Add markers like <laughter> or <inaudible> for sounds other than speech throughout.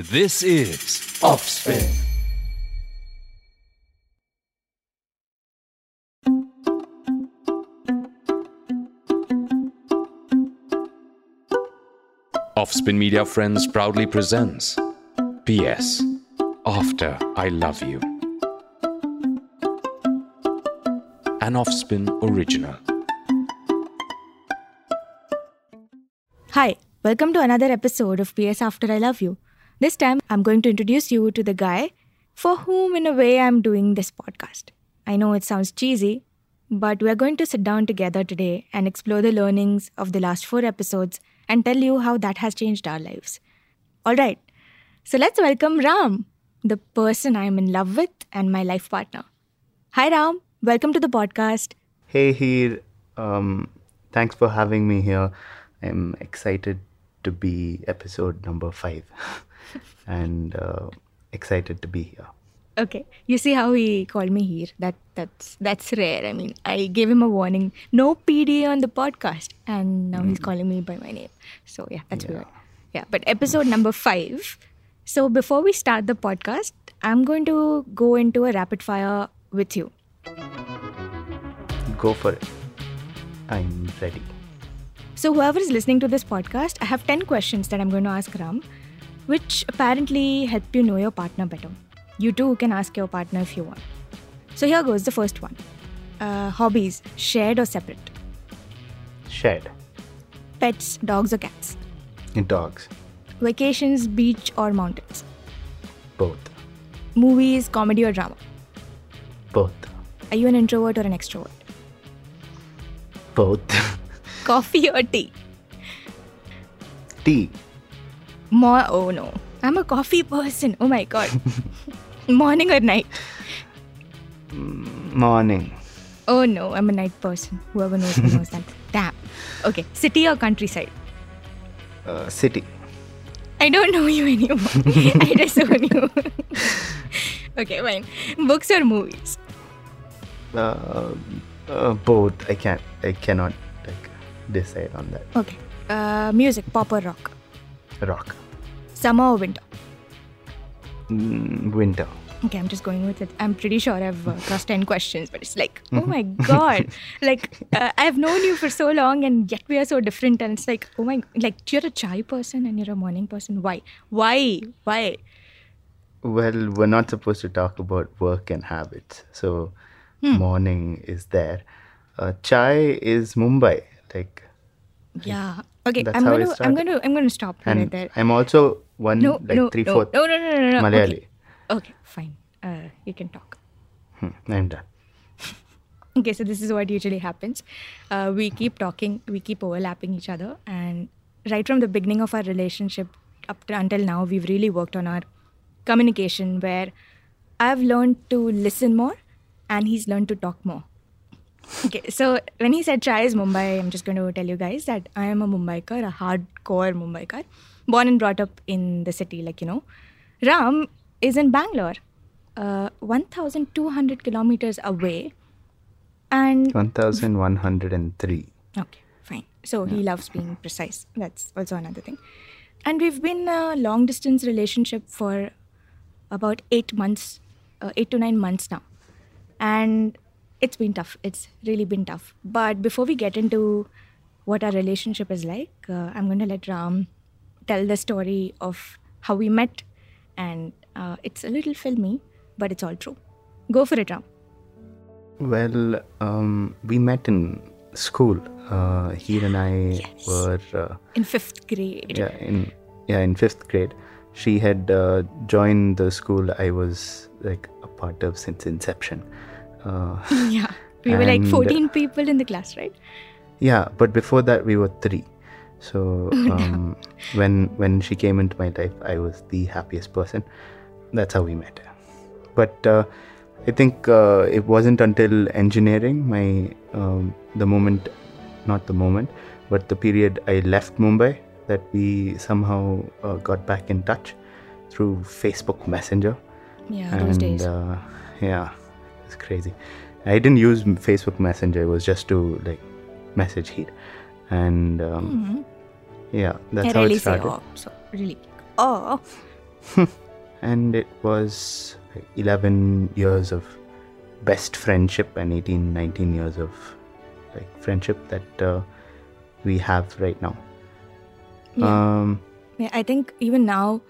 This is Offspin. Offspin Media Friends proudly presents PS After I Love You. An Offspin original. Hi, welcome to another episode of PS After I Love You. This time, I'm going to introduce you to the guy for whom, in a way, I'm doing this podcast. I know it sounds cheesy, but we're going to sit down together today and explore the learnings of the last four episodes and tell you how that has changed our lives. Alright, so let's welcome Ram, the person I'm in love with and my life partner. Hi, Ram. Welcome to the podcast. Hey, Heer. Um, thanks for having me here. I'm excited to be episode number five <laughs> and uh, excited to be Heer. Okay, you see how he called me here. That that's that's rare. I mean, I gave him a warning, no PD on the podcast, and now he's calling me by my name. So yeah, that's weird. Yeah, but episode number five. So before we start the podcast, I'm going to go into a rapid fire with you. Go for it. I'm ready. So whoever is listening to this podcast, I have ten questions that I'm going to ask Ram, which apparently help you know your partner better. You too can ask your partner if you want. So here goes the first one. Uh, hobbies, shared or separate? Shared. Pets, dogs or cats? Dogs. Vacations, beach or mountains? Both. Movies, comedy or drama? Both. Are you an introvert or an extrovert? Both. <laughs> Coffee or tea? Tea. More. Oh no, I'm a coffee person. Oh my god. <laughs> Morning or night? Morning. Oh no, I'm a night person. Whoever knows me knows that. <laughs> Damn. Okay, city or countryside? Uh, city. I don't know you anymore. <laughs> I disown you. okay, fine. Books or movies? Uh, uh, both. I can't. I cannot like decide on that. Okay. Uh, music, pop or rock? Rock. Summer or winter? Mm, winter. Okay, I'm just going with it. I'm pretty sure I've uh, crossed 10 questions, but it's like, oh my God. like, uh, I've known you for so long and yet we are so different. And it's like, oh my, like, you're a chai person and you're a morning person. Why? Why? Why? Well, we're not supposed to talk about work and habits. So, morning is there. Uh, chai is Mumbai. Like, Yeah. Okay, That's I'm gonna, I'm gonna, I'm gonna stop you right and there. I'm also one No, like no, three no, fourth no, no, no, no, no, no. Malayali. Okay. okay, fine. Uh, you can talk. Hmm, I'm done. <laughs> Okay, so this is what usually happens. Uh, we keep talking, we keep overlapping each other, and right from the beginning of our relationship up to until now, we've really worked on our communication. Where I've learned to listen more, and he's learned to talk more. Okay, so when he said tries Mumbai, I'm just going to tell you guys that I am a Mumbaikar, a hardcore Mumbaikar, born and brought up in the city, like you know. Ram is in Bangalore, uh, 1,200 kilometers away, and 1103. Okay, fine. So he loves being precise. That's also another thing. And we've been a long distance relationship for about eight months, uh, eight to nine months now. And it's been tough. It's really been tough. But before we get into what our relationship is like, uh, I'm going to let Ram tell the story of how we met. And uh, it's a little filmy, but it's all true. Go for it, Ram. Well, um, we met in school. Uh, he and I Yes. were uh, In fifth grade. yeah in yeah in fifth grade. She had uh, joined the school I was like a part of since inception. Uh, <laughs> Yeah. We were like 14 people in the class, right? yeah, but before that we were three. So <laughs> um, when when she came into my life, I was the happiest person. That's how we met. But uh, I think uh, it wasn't until engineering, my um, the moment, not the moment, but the period I left Mumbai, that we somehow uh, got back in touch through Facebook Messenger. Yeah, those days. Uh, yeah, it's crazy. I didn't use Facebook Messenger. It was just to like message Heer, and um, Mhm. yeah, that's I how really it started. oh, so really. Oh, <laughs> and it was 11 years of best friendship and 18 19 years of like friendship that uh, we have right now Yeah. um Yeah, I think even now,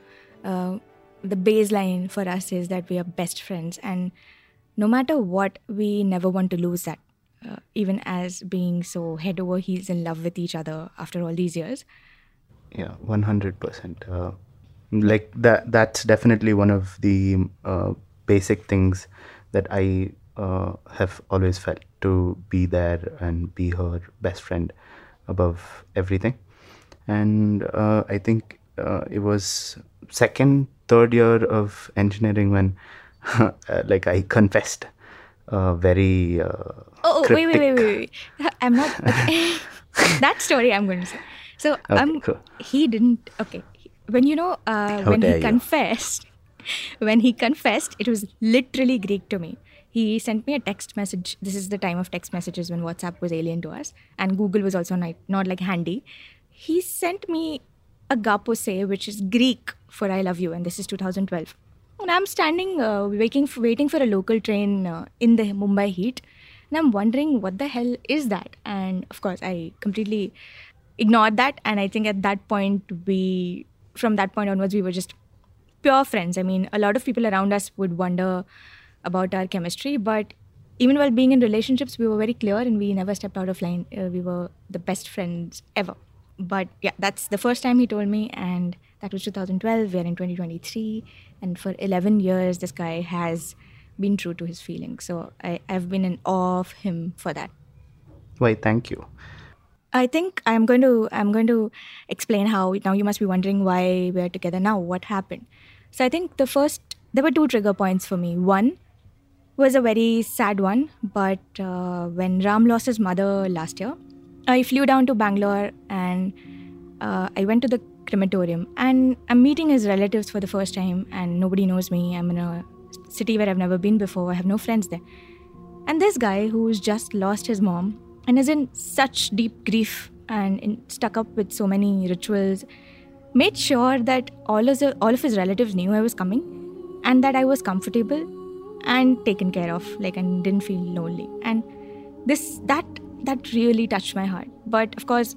uh, the baseline for us is that we are best friends, and no matter what, we never want to lose that. Uh, even as being so head over heels in love with each other after all these years. yeah 100% uh, like that that's definitely one of the uh, basic things that i uh, have always felt to be there and be her best friend above everything and uh, i think uh, it was second third year of engineering when <laughs> like i confessed uh, very uh, Oh, oh, wait, wait, wait, wait, wait. I'm not. <laughs> Okay. <laughs> that story I'm going to say. So um, cool. he didn't. Okay, when you know uh, when he you. confessed, when he confessed, it was literally Greek to me. He sent me a text message. This is the time of text messages when WhatsApp was alien to us, and Google was also not, not like handy. He sent me a gapose, which is Greek for "I love you," and this is 2012. And I'm standing, uh, waiting, for, waiting for a local train uh, in the Mumbai heat, and I'm wondering what the hell is that. And of course, I completely ignored that. And I think at that point, we, from that point onwards, we were just pure friends. I mean, a lot of people around us would wonder about our chemistry, but even while being in relationships, we were very clear and we never stepped out of line. Uh, we were the best friends ever. But yeah, that's the first time he told me, and that was 2012. We're in 2023, and for 11 years, this guy has been true to his feelings. So I, I've been in awe of him for that. why thank you I think I'm going to I'm going to explain how now you must be wondering why we're together now. What happened? So I think the first there were two trigger points for me. One was a very sad one, but uh, when Ram lost his mother last year, I flew down to Bangalore and uh, I went to the crematorium and I'm meeting his relatives for the first time and nobody knows me. I'm in a city where I've never been before. I have no friends there. And this guy who's just lost his mom and is in such deep grief and in, stuck up with so many rituals made sure that all of, the, all of his relatives knew I was coming and that I was comfortable and taken care of like and didn't feel lonely and this that that really touched my heart but of course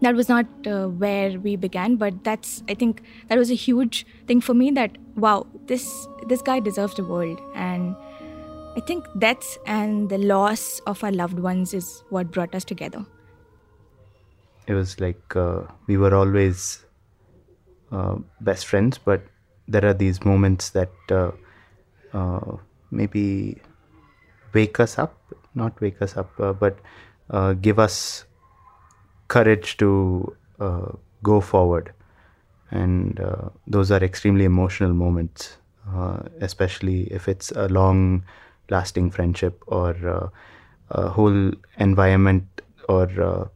that was not uh, where we began but that's i think that was a huge thing for me that wow this this guy deserves the world. And i think deaths and the loss of our loved ones is what brought us together. It was like uh, we were always uh, best friends but there are these moments that uh, uh, maybe wake us up not wake us up uh, but give us courage to uh, go forward. And uh, those are extremely emotional moments uh, especially if it's a long lasting friendship or uh, a whole environment or uh,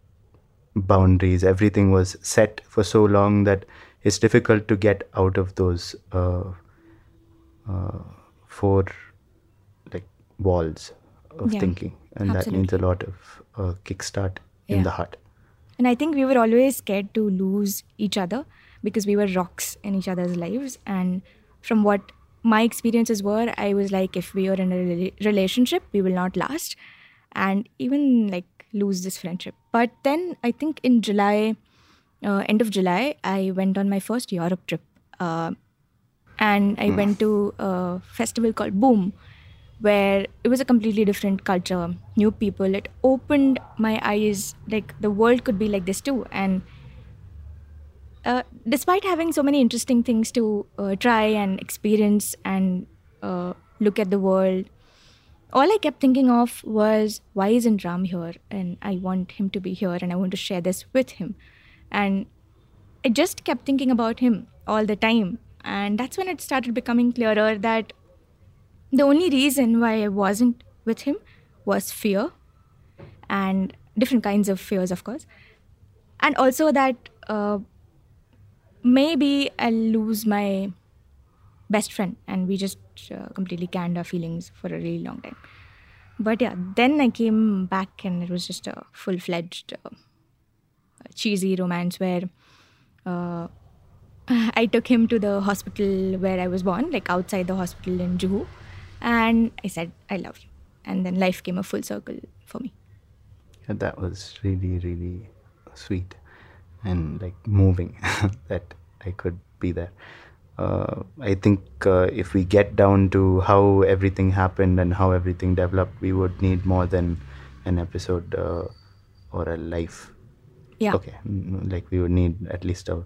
boundaries. Everything was set for so long that it's difficult to get out of those uh, uh, four like walls of Yeah, thinking. And that needs a lot of uh, kickstart in the heart And I think we were always scared to lose each other because we were rocks in each other's lives. And from what my experiences were, I was like, if we are in a rela- relationship, we will not last and even like lose this friendship. But then I think in July, uh, end of July, I went on my first Europe trip. Uh, and I went to a festival called Boom, where it was a completely different culture, new people. It opened my eyes, like the world could be like this too. And uh, despite having so many interesting things to uh, try and experience and uh, look at the world, all I kept thinking of was why isn't Ram here? And I want him to be here and I want to share this with him. And I just kept thinking about him all the time. And that's when it started becoming clearer that the only reason why I wasn't with him was fear and different kinds of fears, of course. And also that uh, maybe I'll lose my best friend and we just uh, completely canned our feelings for a really long time. But yeah, then I came back and it was just a full fledged uh, cheesy romance where uh, <laughs> I took him to the hospital where I was born, like outside the hospital in Juhu, and I said, "I love you," and then life came a full circle for me. Yeah, that was really, really sweet and like moving <laughs> that I could be there. Uh, I think uh, if we get down to how everything happened and how everything developed, we would need more than an episode uh, or a life. Yeah. Okay, mm, like we would need at least a,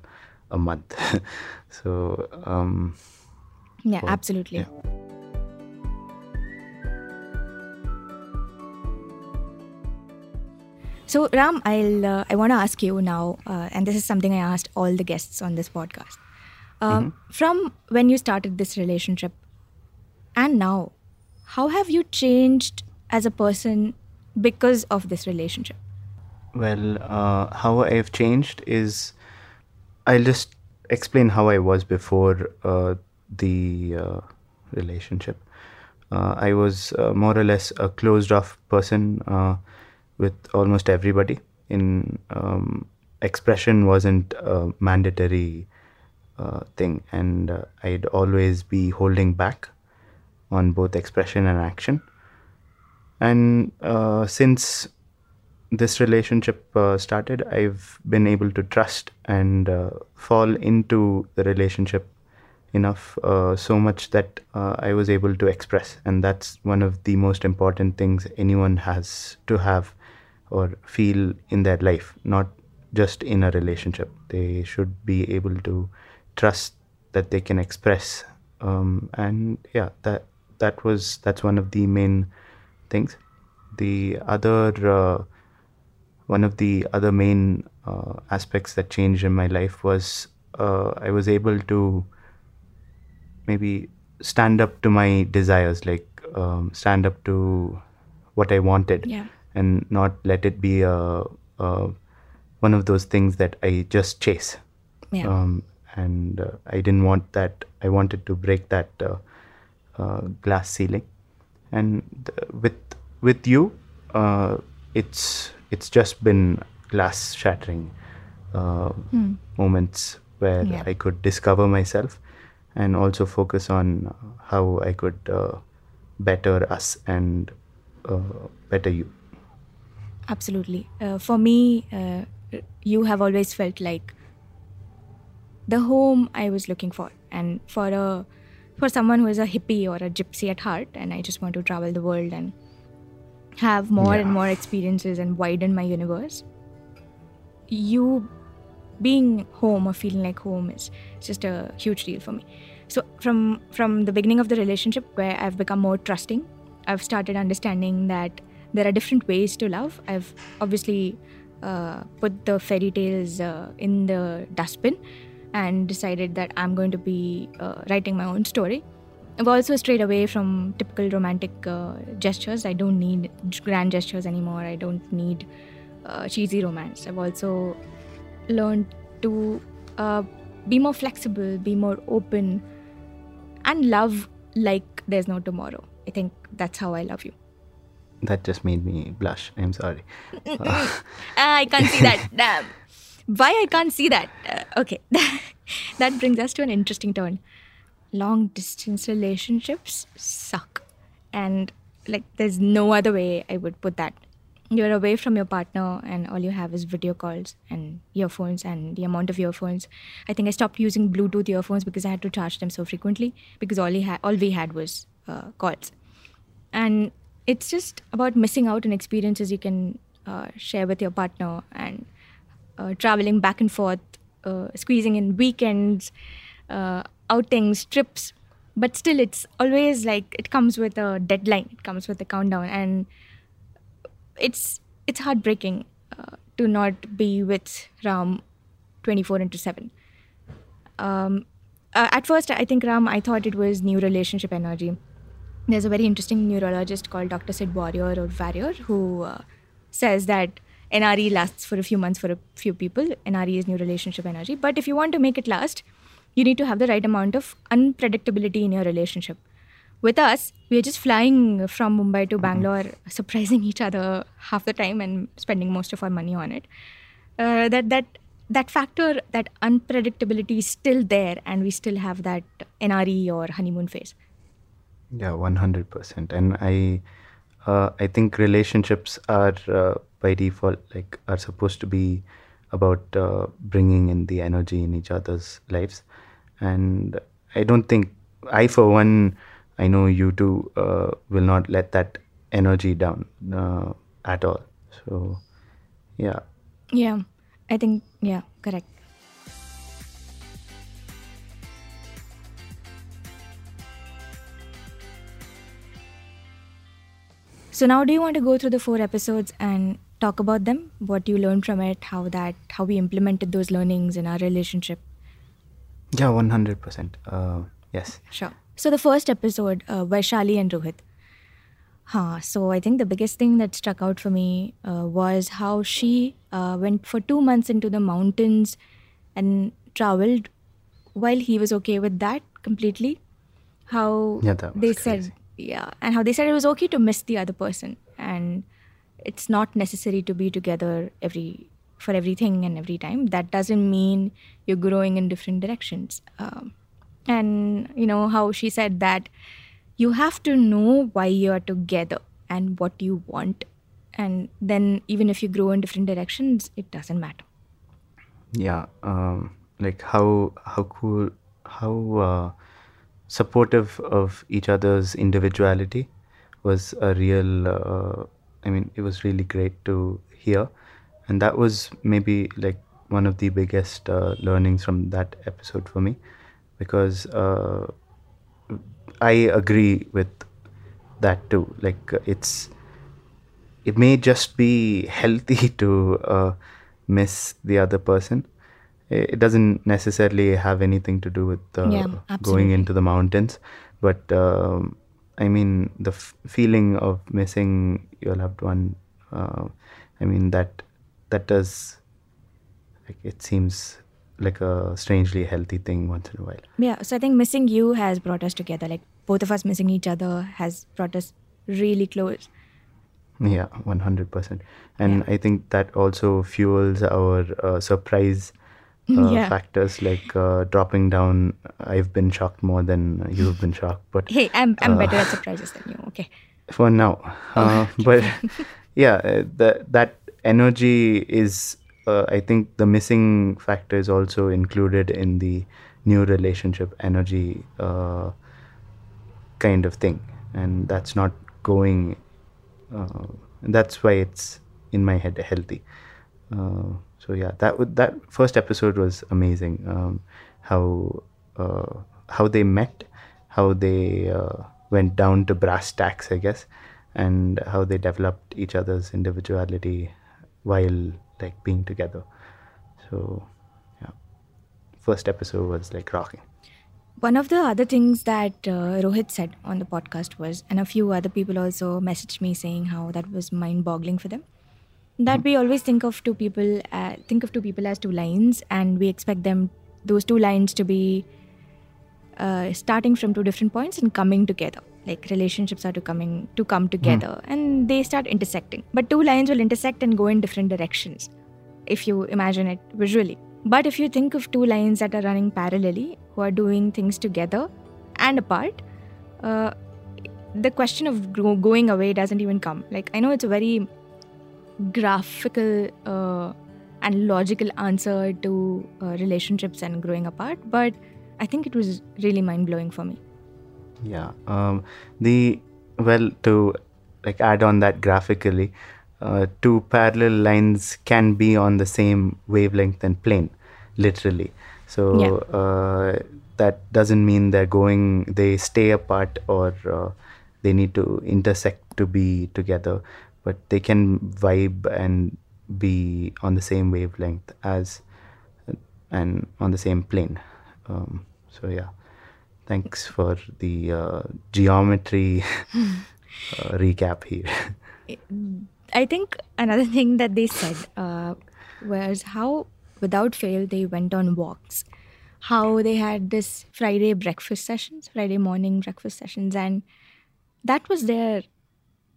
a month. <laughs> so, um, Yeah, Cool. absolutely. yeah. So Ram, I'll uh, I want to ask you now, uh, and this is something I asked all the guests on this podcast. Um, From when you started this relationship and now, how have you changed as a person because of this relationship? Well, uh, how I've changed is I'll just explain how I was before uh, the uh, relationship. Uh, I was uh, more or less a closed off person uh, with almost everybody. In um, expression wasn't a mandatory uh, thing, and uh, I'd always be holding back on both expression and action. And uh, since this relationship uh, started, I've been able to trust and uh, fall into the relationship enough uh, so much that uh, I was able to express. And that's one of the most important things anyone has to have or feel in their life, not just in a relationship. They should be able to trust that they can express. Um, and yeah, that that was that's one of the main things. The other uh, one of the other main uh, aspects that changed in my life was uh, I was able to maybe stand up to my desires, like um, stand up to what I wanted, Yeah. And not let it be a, a one of those things that I just chase. Yeah. Um, and uh, I didn't want that. I wanted to break that uh, uh, glass ceiling. And th- with with you, uh, it's it's just been glass shattering uh, moments where Yeah. I could discover myself and also focus on how I could uh, better us and uh, better you. Absolutely. Uh, for me, uh, you have always felt like the home I was looking for, and for a for someone who is a hippie or a gypsy at heart, and I just want to travel the world and have more and more experiences and widen my universe. You being home or feeling like home is just a huge deal for me. So from from the beginning of the relationship, where I've become more trusting, I've started understanding that there are different ways to love. I've obviously uh, put the fairy tales uh, in the dustbin and decided that I'm going to be uh, writing my own story. I've also strayed away from typical romantic uh, gestures. I don't need grand gestures anymore. I don't need uh, cheesy romance. I've also learned to uh, be more flexible, be more open, and love like there's no tomorrow. I think that's how I love you. That just made me blush. I'm sorry. <laughs> Ah, I can't see that. Damn. <laughs> Why I can't see that? Uh, okay. <laughs> that brings us to an interesting turn. Long distance relationships suck. And like there's no other way I would put that. You're away from your partner and all you have is video calls and earphones and the amount of earphones. I think I stopped using Bluetooth earphones because I had to charge them so frequently because all he had all we had was uh, calls and it's just about missing out on experiences you can uh, share with your partner and uh, traveling back and forth uh, squeezing in weekends uh, outings trips. But still it's always like it comes with a deadline. It comes with a countdown. And it's it's heartbreaking uh, to not be with ram 24 into 7 um, uh, at first i think ram i thought it was new relationship energy there's a very interesting neurologist called Dr. Sid Warrier or Warrier who uh, says that NRE lasts for a few months for a few people. NRE is new relationship energy. But if you want to make it last, you need to have the right amount of unpredictability in your relationship. With us, we are just flying from Mumbai to Bangalore, surprising each other half the time and spending most of our money on it. Uh, that that that factor, that unpredictability is still there, and we still have that NRE or honeymoon phase. Yeah, one hundred percent. And I, uh, I think relationships are uh, by default like are supposed to be about uh, bringing in the energy in each other's lives, and I don't think I, for one, I know you two uh, will not let that energy down uh, at all. So, yeah, Yeah, I think, yeah, correct. So now do you want to go through the four episodes and talk about them? What you learned from it, how that how we implemented those learnings in our relationship? yeah, one hundred percent. Uh, Yes. Sure. So the first episode, uh, Vaishali and Rohit. Huh. So I think the biggest thing that struck out for me uh, was how she uh, went for two months into the mountains and traveled while he was okay with that completely. How Yeah, that they said, yeah, and how they said it was okay to miss the other person and it's not necessary to be together every for everything and every time. That doesn't mean you're growing in different directions. Um, and you know how she said that you have to know why you're together and what you want and then even if you grow in different directions it doesn't matter yeah um, like how how cool how uh, supportive of each other's individuality was a real uh, i mean it was really great to hear and that was maybe like one of the biggest uh, learnings from that episode for me because uh, i agree with that too like it's it may just be <laughs> healthy to uh, miss the other person. It doesn't necessarily have anything to do with uh, Yeah, going into the mountains, but um, I mean the f- feeling of missing your loved one. Uh, I mean that that does like it seems like a strangely healthy thing once in a while. yeah so i think missing you has brought us together like both of us missing each other has brought us really close Yeah, one hundred percent, and Yeah. I think that also fuels our uh, surprise uh, Yeah. factors, like uh, dropping down. I've been shocked more than you've been shocked, but hey i'm, I'm Uh, better at surprises than you okay for now. Uh, <laughs> but yeah, uh, that that energy is. Uh, I think the missing factor is also included in the new relationship energy uh, kind of thing, and that's not going. Uh, that's why it's in my head healthy. Uh, so yeah, that that first episode was amazing. Um, how uh, how they met, how they uh, went down to brass tacks, I guess, and how they developed each other's individuality while like being together. So yeah, first episode was like rocking. One of the other things that uh, Rohit said on the podcast was, and a few other people also messaged me saying how that was mind-boggling for them. That we always think of two people, uh, think of two people as two lines, and we expect them, those two lines, to be uh, starting from two different points and coming together. Like relationships are to coming to come together, and they start intersecting. But two lines will intersect and go in different directions, if you imagine it visually. But if you think of two lines that are running parallelly, who are doing things together and apart, uh, the question of gro- going away doesn't even come. Like, I know it's a very graphical uh, and logical answer to uh, relationships and growing apart, but I think it was really mind blowing for me. Yeah. Um, the well to like add on that graphically, uh, two parallel lines can be on the same wavelength and plane, literally. So uh, that doesn't mean they're going, they stay apart or uh, they need to intersect to be together, but they can vibe and be on the same wavelength as and on the same plane. Um, so yeah, thanks for the uh, geometry <laughs> uh, recap here. I think another thing that they said uh, was how, without fail, they went on walks. How they had this Friday breakfast sessions, Friday morning breakfast sessions, and that was their,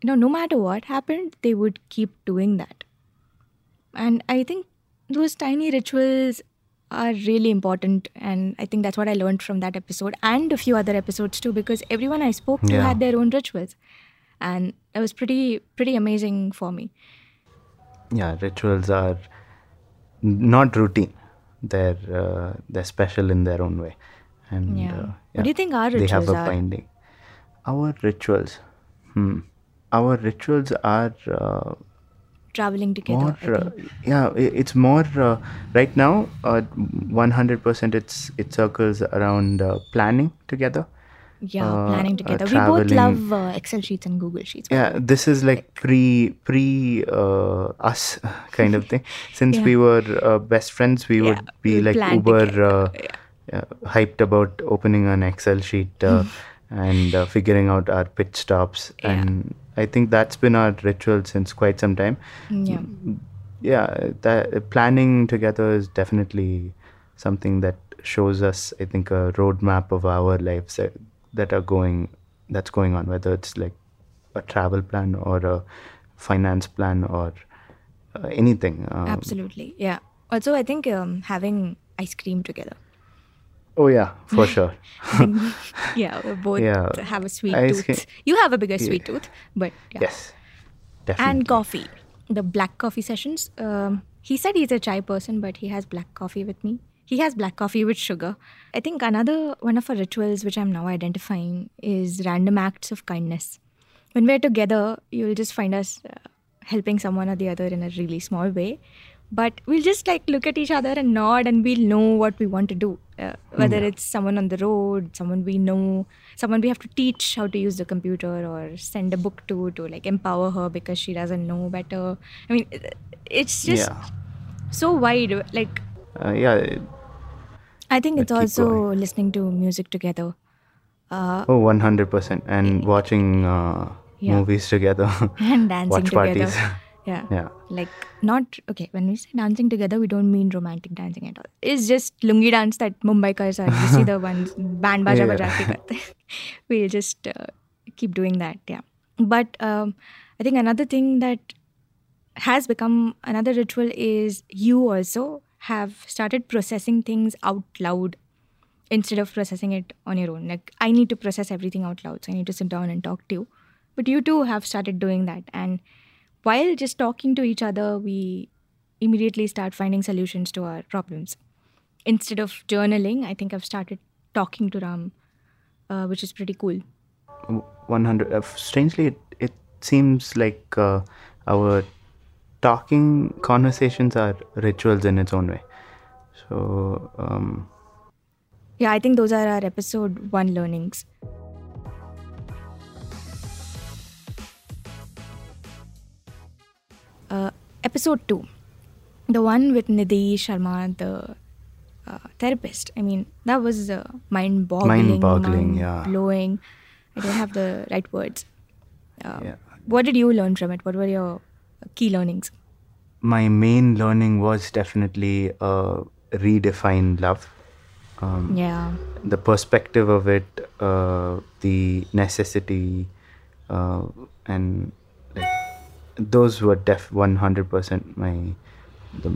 you know, no matter what happened, they would keep doing that. And I think those tiny rituals are really important and i think that's what i learned from that episode and a few other episodes too because everyone i spoke to Yeah. had their own rituals and that was pretty pretty amazing for me yeah rituals are not routine they're uh, they're special in their own way and Yeah. uh, What do you think our rituals they have a are? binding our rituals hmm our rituals are uh, traveling together more uh, yeah it's more uh, right now uh, 100% it's it circles around uh, planning together. Yeah uh, planning together. We both love uh, excel sheets and google sheets yeah this is like pre pre uh, us <laughs> kind of thing. <laughs> Since Yeah. we were uh, best friends we would be we like uber uh, hyped about opening an excel sheet uh, <laughs> and uh, figuring out our pit stops. Yeah. and i think that's been our ritual since quite some time. Yeah. Yeah that planning together is definitely something that shows us i think a roadmap of our lives that, that are going that's going on whether it's like a travel plan or a finance plan or uh, anything um, absolutely. Yeah. Also i think um, having ice cream together oh yeah for <laughs> sure. <laughs> Yeah we both Yeah. have a sweet Ice tooth. you have a bigger sweet tooth but yeah. yes definitely. And coffee the black coffee sessions. Um, he said he's a chai person but he has black coffee with me. He has black coffee with sugar. I think another one of our rituals which i'm now identifying is random acts of kindness. When we're together you'll just find us uh, helping someone or the other in a really small way but we'll just like look at each other and nod and we'll know what we want to do. Uh, whether it's someone on the road someone we know someone we have to teach how to use the computer or send a book to to like empower her because she doesn't know better. I mean it's just yeah. so wide like uh, yeah i think it's also going. listening to music together. Uh, oh 100% and watching uh, Yeah. movies together. <laughs> And dancing watch together. parties <laughs> yeah. Yeah. Like not okay when we say dancing together we don't mean romantic dancing at all. It's just lungi dance that mumbai mumbaikars are you see the <laughs> ones band baja Yeah. baja <laughs> karte. <laughs> We'll just uh, keep doing that yeah. But um, i think another thing that has become another ritual is you also have started processing things out loud instead of processing it on your own. Like i need to process everything out loud so i need to sit down and talk to you. But you too have started doing that and while just talking to each other we immediately start finding solutions to our problems. Instead of journaling i think i've started talking to ram uh, which is pretty cool. 100 uh, strangely it, it seems like uh, our talking conversations are rituals in its own way. So um, yeah i think those are our episode one learnings episode two. The one with nidhi sharma the uh, therapist. I mean that was uh, mind-boggling Mind-boggling, yeah. blowing i don't have the right words. Uh, Yeah. what did you learn from it? What were your key learnings? My main learning was definitely uh, redefine love. Um, yeah. the perspective of it uh, the necessity uh, and those were def 100% my the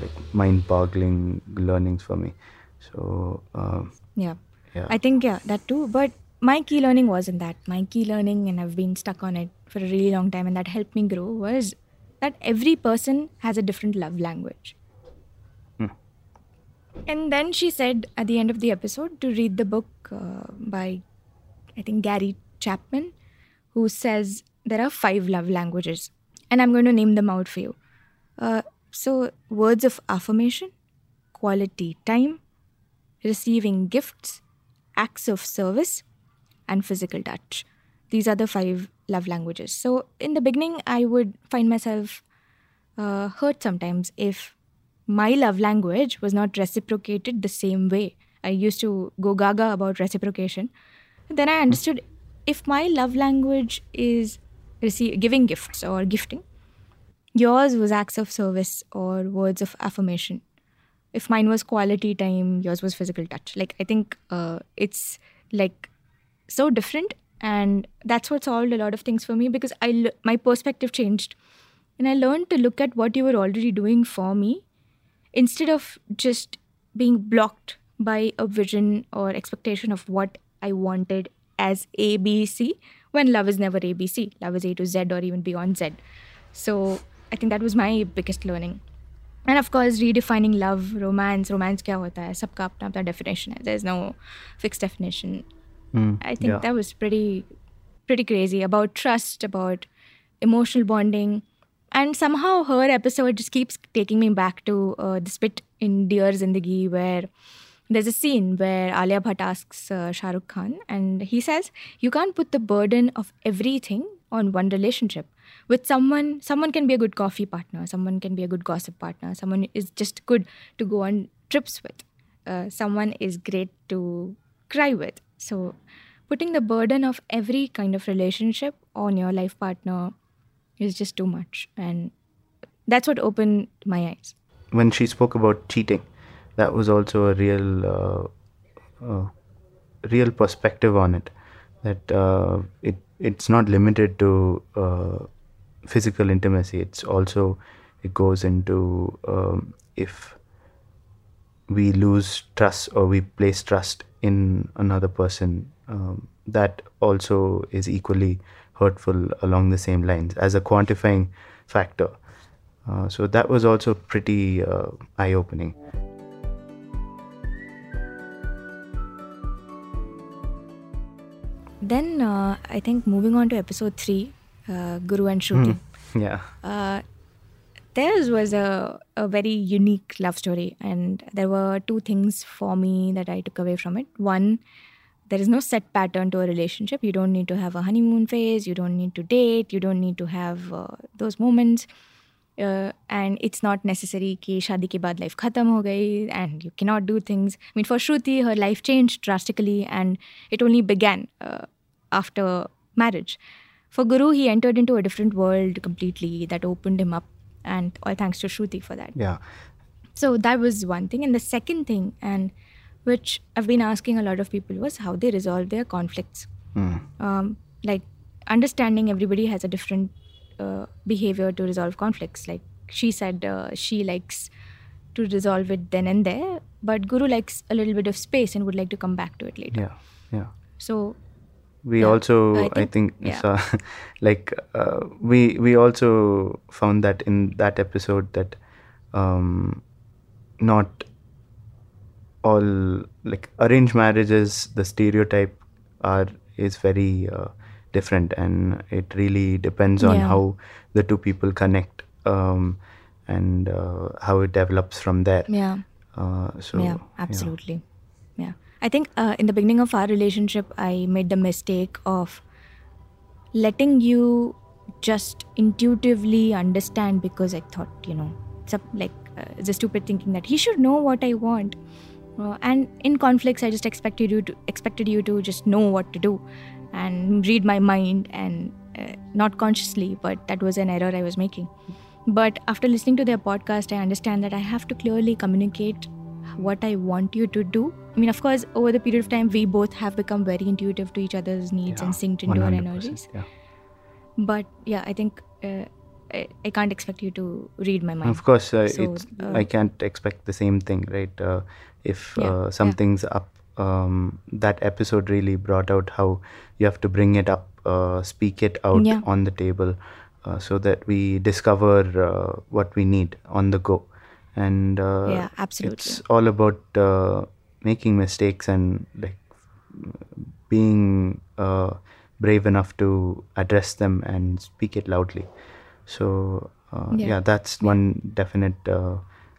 like mind-boggling learnings for me so um, yeah yeah I think yeah, that too. But my key learning wasn't that. My key learning, and I've been stuck on it for a really long time, and that helped me grow was that every person has a different love language. And then she said at the end of the episode to read the book uh, by, I think, Gary Chapman, who says there are five love languages. And I'm going to name them out for you. Uh, so, words of affirmation, quality time, receiving gifts, acts of service, and physical touch. These are the five love languages. So, in the beginning, I would find myself uh, hurt sometimes if my love language was not reciprocated the same way. I used to go gaga about reciprocation. Then I understood if my love language is receive, giving gifts or gifting, yours was acts of service or words of affirmation. If mine was quality time yours was physical touch. Like i think uh, it's like so different and that's what solved a lot of things for me because i l- my perspective changed. And i learned to look at what you were already doing for me instead of just being blocked by a vision or expectation of what I wanted as A, B, C, when love is never ABC, love is A to Z or even beyond Z. So I think that was my biggest learning. And of course, redefining love, romance, romance kya hota hai, sabka apna apna definition hai. There's no fixed definition. Mm, I think yeah. that was pretty, pretty crazy about trust, about emotional bonding. And somehow her episode just keeps taking me back to uh, this bit in Dear Zindagi where there's a scene where Alia Bhatt asks uh, Shah Rukh Khan, and he says, "You can't put the burden of everything on one relationship. With someone, someone can be a good coffee partner, someone can be a good gossip partner, someone is just good to go on trips with, uh, someone is great to cry with. So, putting the burden of every kind of relationship on your life partner is just too much, and that's what opened my eyes. when she spoke about cheating, that was also a real, uh, uh, real perspective on it. That uh, it it's not limited to physical intimacy. It's also it goes into um, if we lose trust or we place trust in another person, um, that also is equally hurtful along the same lines as a quantifying factor. Uh, so that was also pretty uh, eye Then uh, I think moving on to episode three, uh, Guru and Shruti. Hmm. Yeah. Uh, theirs was a, a very unique love story, and there were two things for me that I took away from it. One, there is no set pattern to a relationship. You don't need to have a honeymoon phase. You don't need to date. You don't need to have uh, those moments. Uh, and it's not necessary ki shadi ke baad life khatam ho gayi and you cannot do things. I mean, for Shruti, her life changed drastically and it only began. Uh, after marriage. For Guru, he entered into a different world completely that opened him up, and all thanks to Shruti for that. Yeah. So that was one thing. And the second thing, and which I've been asking a lot of people, was how they resolve their conflicts. Mm. Um, like understanding everybody has a different uh, behavior to resolve conflicts. Like she said, uh, she likes to resolve it then and there, but Guru likes a little bit of space and would like to come back to it later. Yeah. Yeah. So We Yeah. also, I I think- think, yeah. saw, <laughs> like uh, we we also found that in that episode that um, not all like arranged marriages, the stereotype are is very uh, different, and it really depends on Yeah. how the two people connect um, and uh, how it develops from there. yeah. Uh, so yeah, absolutely. Yeah. I think uh, in the beginning of our relationship, I made the mistake of letting you just intuitively understand because I thought, you know, it's a, like uh, stupid thinking that he should know what I want. Uh, and in conflicts, I just expected you to expected you to just know what to do and read my mind and uh, not consciously, but that was an error I was making. But after listening to their podcast, I understand that I have to clearly communicate what I want you to do. I mean, of course, over the period of time, we both have become very intuitive to each other's needs Yeah, and synced into our energies. Yeah. But yeah, I think uh, I, I can't expect you to read my mind. Of course, uh, So, uh, I can't expect the same thing, right? Uh, if Yeah, uh, something's up, um, that episode really brought out how you have to bring it up, uh, speak it out on the table, uh, so that we discover uh, what we need on the go. And uh, Yeah, absolutely. it's all about uh, making mistakes and like being uh, brave enough to address them and speak it loudly. So uh, Yeah. yeah. that's one definite uh,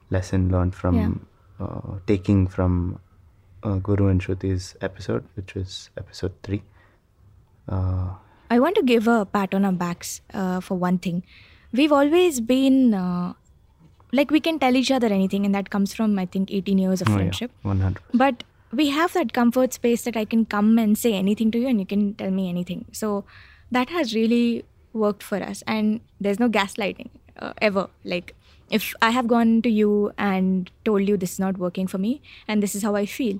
lesson learned from uh, taking from uh, Guru and Shruti's episode, which was episode three. Uh, I want to give a pat on our backs uh, for one thing. We've always been uh, like we can tell each other anything, and that comes from I think 18 years of oh yeah, friendship. one hundred. But we have that comfort space that I can come and say anything to you, and you can tell me anything. So that has really worked for us, and there's no gaslighting uh, ever. Like if I have gone to you and told you this is not working for me, and this is how I feel.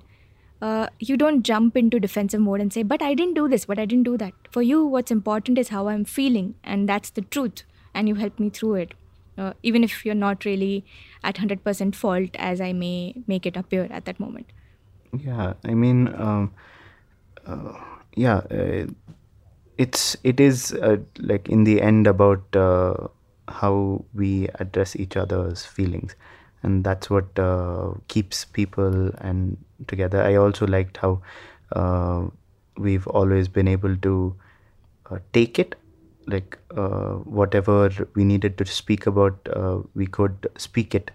Uh, you don't jump into defensive mode and say, But I didn't do this, but I didn't do that. For you, what's important is how I'm feeling, and that's the truth, and you help me through it. Uh, even if you're not really at 100% fault as i may make it appear at that moment. Yeah i mean um, uh, yeah uh, it's it is uh, like in the end about uh, how we address each other's feelings. And that's what uh, keeps people and together. I also liked how we've always been able to take it like uh, whatever we needed to speak about uh, we could speak it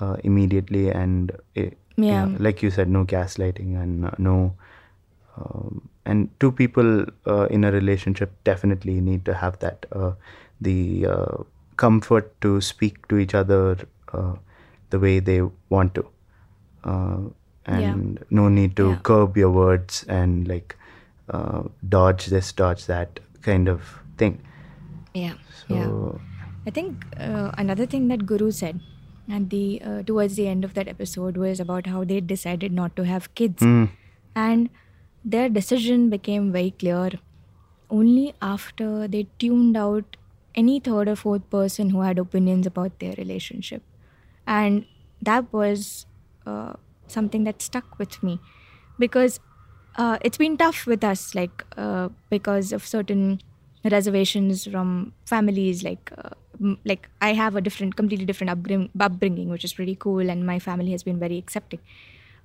uh, immediately and it, Yeah. like you said no gaslighting and uh, no um, and two people uh, in a relationship definitely need to have that uh, the uh, comfort to speak to each other uh, the way they want to uh, and no need to Yeah. curb your words and like uh, dodge this dodge that kind of thing. Yeah so yeah. I think uh, another thing that Guru said at the uh, towards the end of that episode was about how they decided not to have kids, Mm. and their decision became very clear only after they tuned out any third or fourth person who had opinions about their relationship, and that was uh, something that stuck with me because uh, it's been tough with us, like uh, because of certain reservations from families. Like, uh, like I have a different, completely different upbring- upbringing, which is pretty cool, and my family has been very accepting.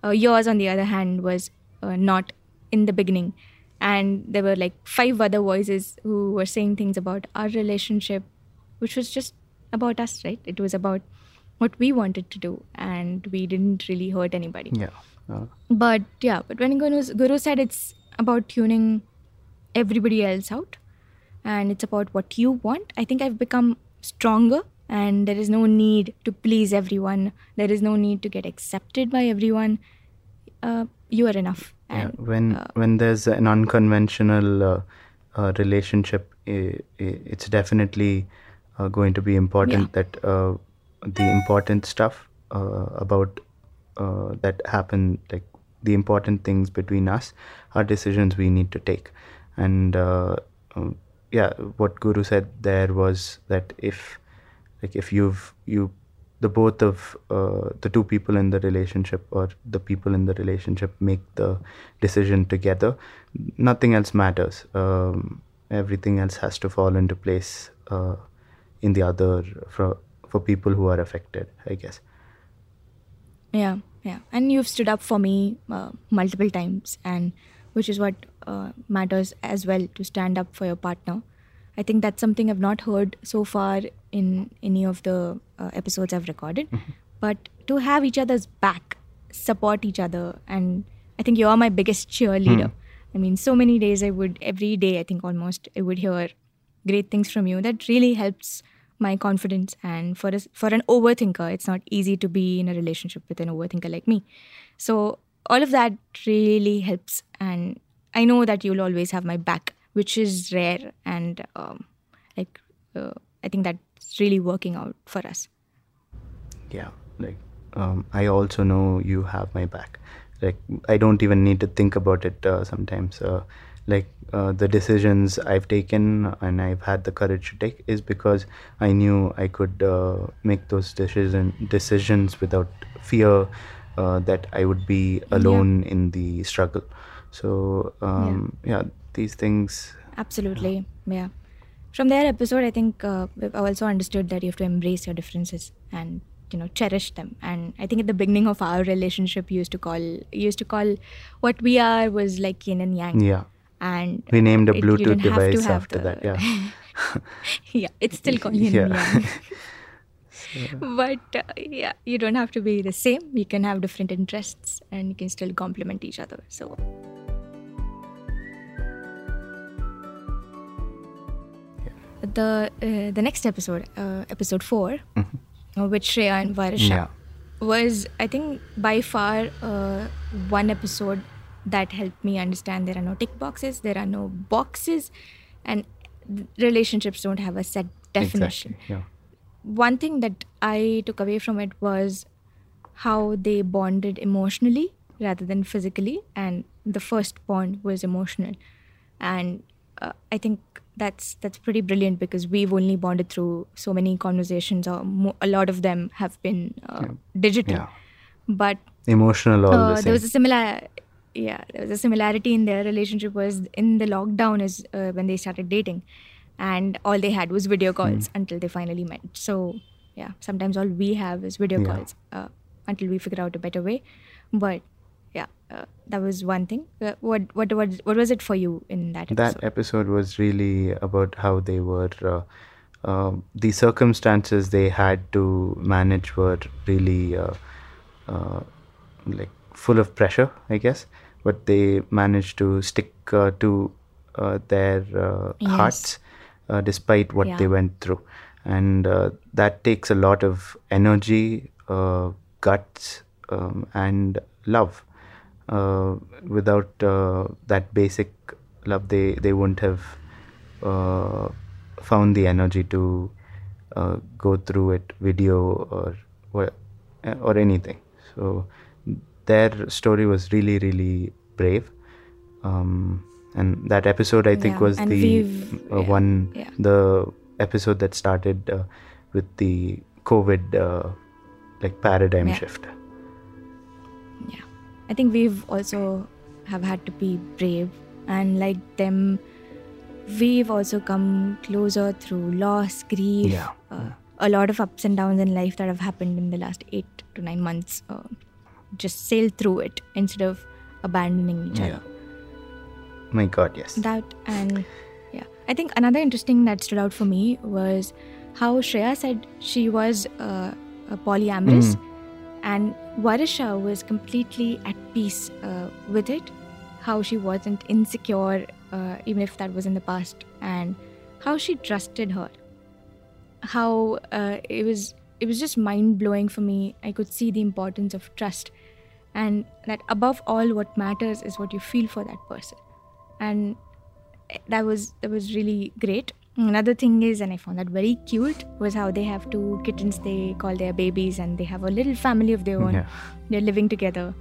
Uh, yours, on the other hand, was uh, not in the beginning, and there were like five other voices who were saying things about our relationship, which was just about us, right? It was about what we wanted to do, and we didn't really hurt anybody. yeah uh, But yeah, but when Guru, Guru said it's about tuning everybody else out and it's about what you want, I think I've become stronger and there is no need to please everyone. There is no need to get accepted by everyone. Uh, you are enough. yeah when uh, when there's an unconventional uh, uh, relationship it's definitely uh, going to be important that uh, the important stuff about that happen like the important things between us are decisions we need to take and uh, um, yeah what guru said there was that if like if you've you the both of uh, the two people in the relationship or the people in the relationship make the decision together nothing else matters um, everything else has to fall into place uh, in the other for for people who are affected i guess Yeah, yeah. And you've stood up for me uh, multiple times, and which is what uh, matters as well to stand up for your partner. I think that's something I've not heard so far in any of the uh, episodes I've recorded. But to have each other's back, support each other, and I think you're my biggest cheerleader. I mean, so many days I would, every day, I think almost, I would hear great things from you. That really helps my confidence. And for, a, for an overthinker, it's not easy to be in a relationship with an overthinker like me. So, all of that really helps. And I know that you'll always have my back, which is rare. And um, like, uh, I think that's really working out for us. yeah like um, i also know you have my back like i don't even need to think about it uh, sometimes uh, like uh, the decisions i've taken and i've had the courage to take is because i knew i could uh, make those decision decisions without fear uh, that i would be alone in the struggle so um, yeah. these things Absolutely. Yeah. From their episode, I think uh, we've also understood that you have to embrace your differences and you know cherish them. And I think at the beginning of our relationship, you used to call you used to call what we are was like yin and yang. yeah And we named a bluetooth to device after the- that yeah <laughs> yeah, it's still called yin and Yeah. yang. <laughs> <laughs> but uh, yeah, you don't have to be the same. You can have different interests, and you can still complement each other. So the uh, the next episode, uh, episode 4 uh, with Shreya and Varisha, Yeah. was I think by far uh, one episode that helped me understand there are no tick boxes, there are no boxes, and relationships don't have a set definition. exactly yeah One thing that I took away from it was how they bonded emotionally rather than physically, and the first bond was emotional, and uh, I think that's that's pretty brilliant because we've only bonded through so many conversations, or mo- a lot of them have been uh, digital. Yeah. But Emotional all uh, the there was a similar, yeah, there was a similarity in their relationship. Was in the lockdown is uh, when they started dating, and all they had was video calls Hmm. until they finally met. So yeah, sometimes all we have is video Yeah. calls uh, until we figure out a better way. But yeah, uh, that was one thing. Uh, what what what what was it for you in that episode? that episode was really about how they were uh, uh, the circumstances they had to manage were really uh, uh, like full of pressure i guess but they managed to stick uh, to uh, their uh, Yes. hearts uh, despite what Yeah. they went through and uh, that takes a lot of energy uh, guts um, and love without uh, that basic love they they wouldn't have uh, found the energy to uh, go through it video or or anything. So their story was really really brave. Um, and that episode i think Yeah, was the uh, yeah, one yeah. the episode that started uh, with the covid uh, like paradigm shift i think we've also have had to be brave and like them we've also come closer through loss grief Yeah. uh, a lot of ups and downs in life that have happened in the last eight to nine months uh, just sail through it instead of abandoning each yeah. other. My god yes. That and yeah. I think another interesting that stood out for me was how shreya said she was uh, a polyamorous and varisha was completely at peace uh, with it. How she wasn't insecure uh, even if that was in the past and how she trusted her. How uh, it was it was just mind blowing for me. I could see the importance of trust and that above all what matters is what you feel for that person. And that was that was really great another thing is and i found that very cute was how they have two kittens they call their babies and they have a little family of their own Yeah. they're living together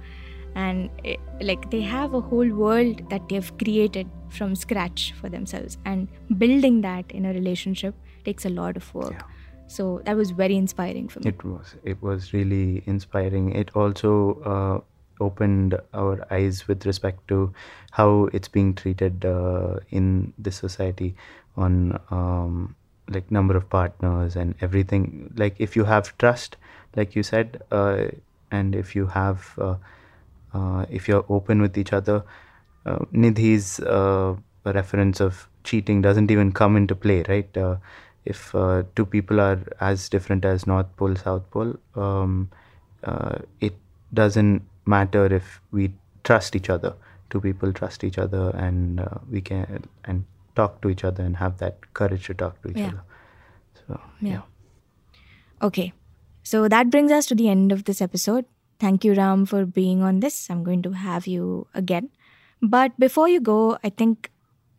and it, like they have a whole world that they've created from scratch for themselves and building that in a relationship takes a lot of work Yeah. so that was very inspiring for me It was. It was really inspiring. It also uh, opened our eyes with respect to how it's being treated uh, in this society on um, like number of partners and everything. Like if you have trust, like you said, uh, and if you have, uh, uh, if you're open with each other, uh, Nidhi's uh, reference of cheating doesn't even come into play, right? If two people are as different as North Pole, South Pole, um, it doesn't matter if we trust each other. Two people trust each other, and uh, we can and talk to each other and have that courage to talk to each Yeah. other. So Yeah. Okay. So that brings us to the end of this episode. Thank you, Ram, for being on this. I'm going to have you again. But before you go, I think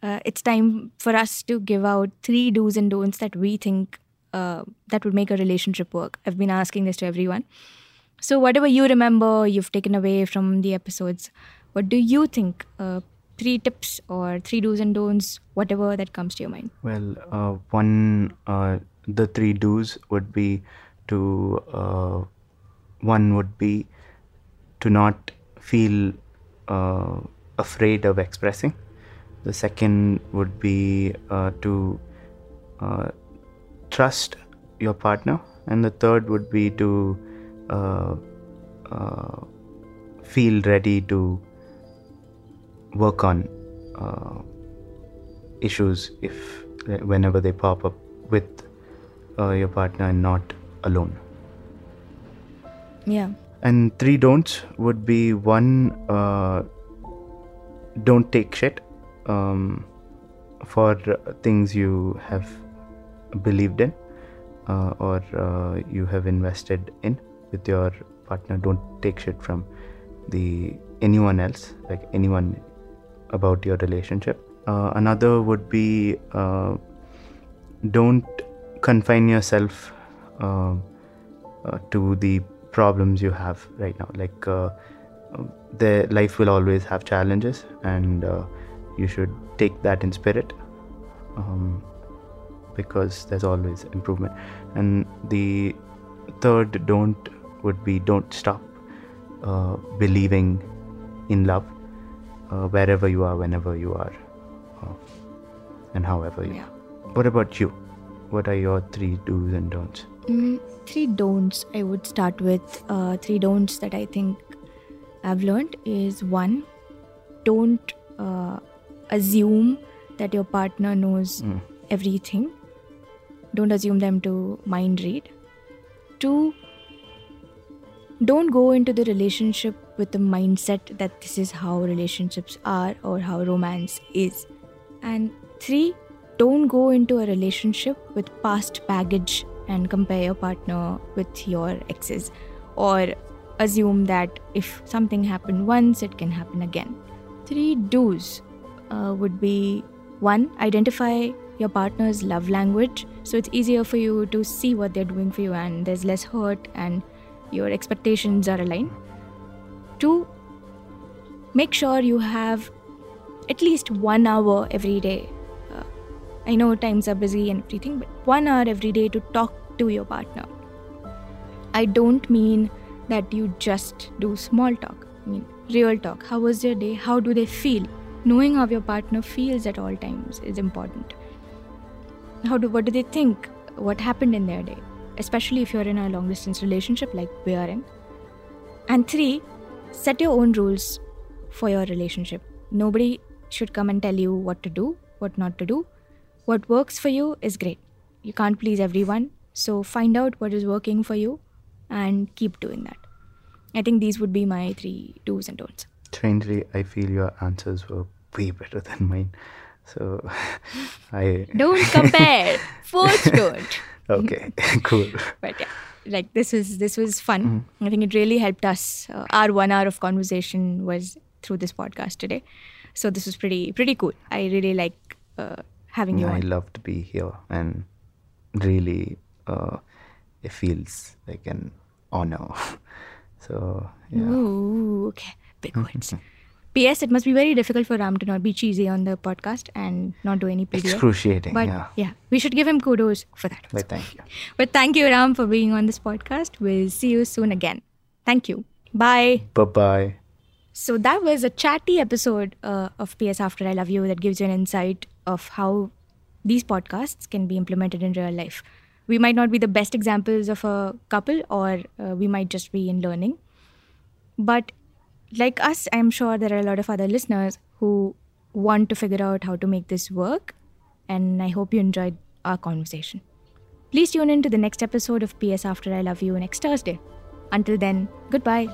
uh, it's time for us to give out three do's and don'ts that we think uh, that would make a relationship work. I've been asking this to everyone. So, whatever you remember, you've taken away from the episodes, what do you think? Uh, three tips or three do's and don'ts, whatever that comes to your mind. Well, uh, one, uh, the three do's would be to, uh, one would be to not feel uh, afraid of expressing. The second would be uh, to trust your partner. And the third would be to feel ready to work on uh, issues if whenever they pop up with uh, your partner and not alone Yeah. and three don'ts would be one uh, don't take shit um, for things you have believed in uh, or uh, you have invested in with your partner don't take shit from the anyone else like anyone about your relationship uh, another would be uh, don't confine yourself uh, uh, to the problems you have right now like uh, the life will always have challenges and uh, you should take that in spirit um, because there's always improvement. And the third don't would be don't stop uh, believing in love uh, wherever you are, whenever you are, uh, and however you. Yeah. What about you? What are your three do's and don'ts? Mm, three don'ts I would start with. Uh, three don'ts that I think I've learned is one, don't uh, assume that your partner knows Mm. everything. Don't assume them to mind read. Two, don't go into the relationship with the mindset that this is how relationships are or how romance is. And three, don't go into a relationship with past baggage and compare your partner with your exes or assume that if something happened once, it can happen again. Three do's uh, would be one, identify your partner's love language so it's easier for you to see what they're doing for you and there's less hurt and your expectations are aligned. Two, make sure you have at least one hour every day. Uh, I know times are busy and everything, but one hour every day to talk to your partner. I don't mean that you just do small talk. I mean real talk. How was your day? How do they feel? Knowing how your partner feels at all times is important. How do what do they think? What happened in their day? Especially if you're in a long distance relationship like we are in. And three, set your own rules for your relationship. Nobody should come and tell you what to do, what not to do. What works for you is great. You can't please everyone, so find out what is working for you and keep doing that. I think these would be my three do's and don'ts. Strangely, I feel your answers were way better than mine. So <laughs> I. Don't compare. <laughs> First don't. Okay, <laughs> cool. But yeah, like this was this was fun. I think it really helped us. Uh, our one hour of conversation was through this podcast today, so this was pretty pretty cool. I really like uh, having you I on. love to be here, and really, uh, it feels like an honor. <laughs> so yeah, Ooh, okay, big words. P.S. It must be very difficult for Ram to not be cheesy on the podcast and not do any PDA. excruciating. But yeah, we should give him kudos for that. but thank you. But thank you, Ram, for being on this podcast. We'll see you soon again. Thank you. Bye. Bye bye. So that was a chatty episode uh, of PS After I Love You that gives you an insight of how these podcasts can be implemented in real life. We might not be the best examples of a couple, or uh, we might just be in learning. But like us, I'm sure there are a lot of other listeners who want to figure out how to make this work. And I hope you enjoyed our conversation. Please tune in to the next episode of PS After I Love You next Thursday. Until then, goodbye.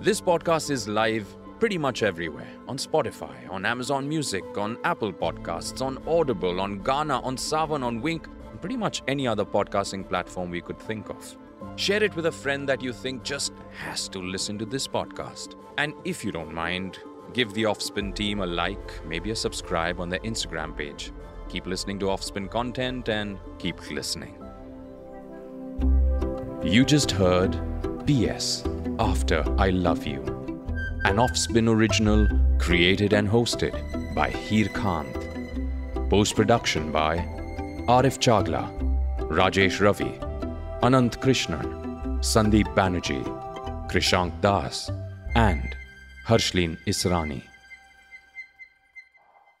This podcast is live pretty much everywhere on Spotify, on Amazon Music, on Apple Podcasts, on Audible, on Gaana, on Saavn, on Wynk, and pretty much any other podcasting platform we could think of. Share it with a friend that you think just has to listen to this podcast. And if you don't mind, give the Offspin team a like, maybe a subscribe on their Instagram page. Keep listening to Offspin content and keep listening. You just heard PS After I Love You, an Offspin original created and hosted by Heer Kant. Post production by Arif Chagla, Rajesh Ravi, Anant Krishnan, Sandeep Banerjee, Krishank Das, and Harshlin Israni.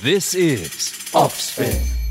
This is Offspin.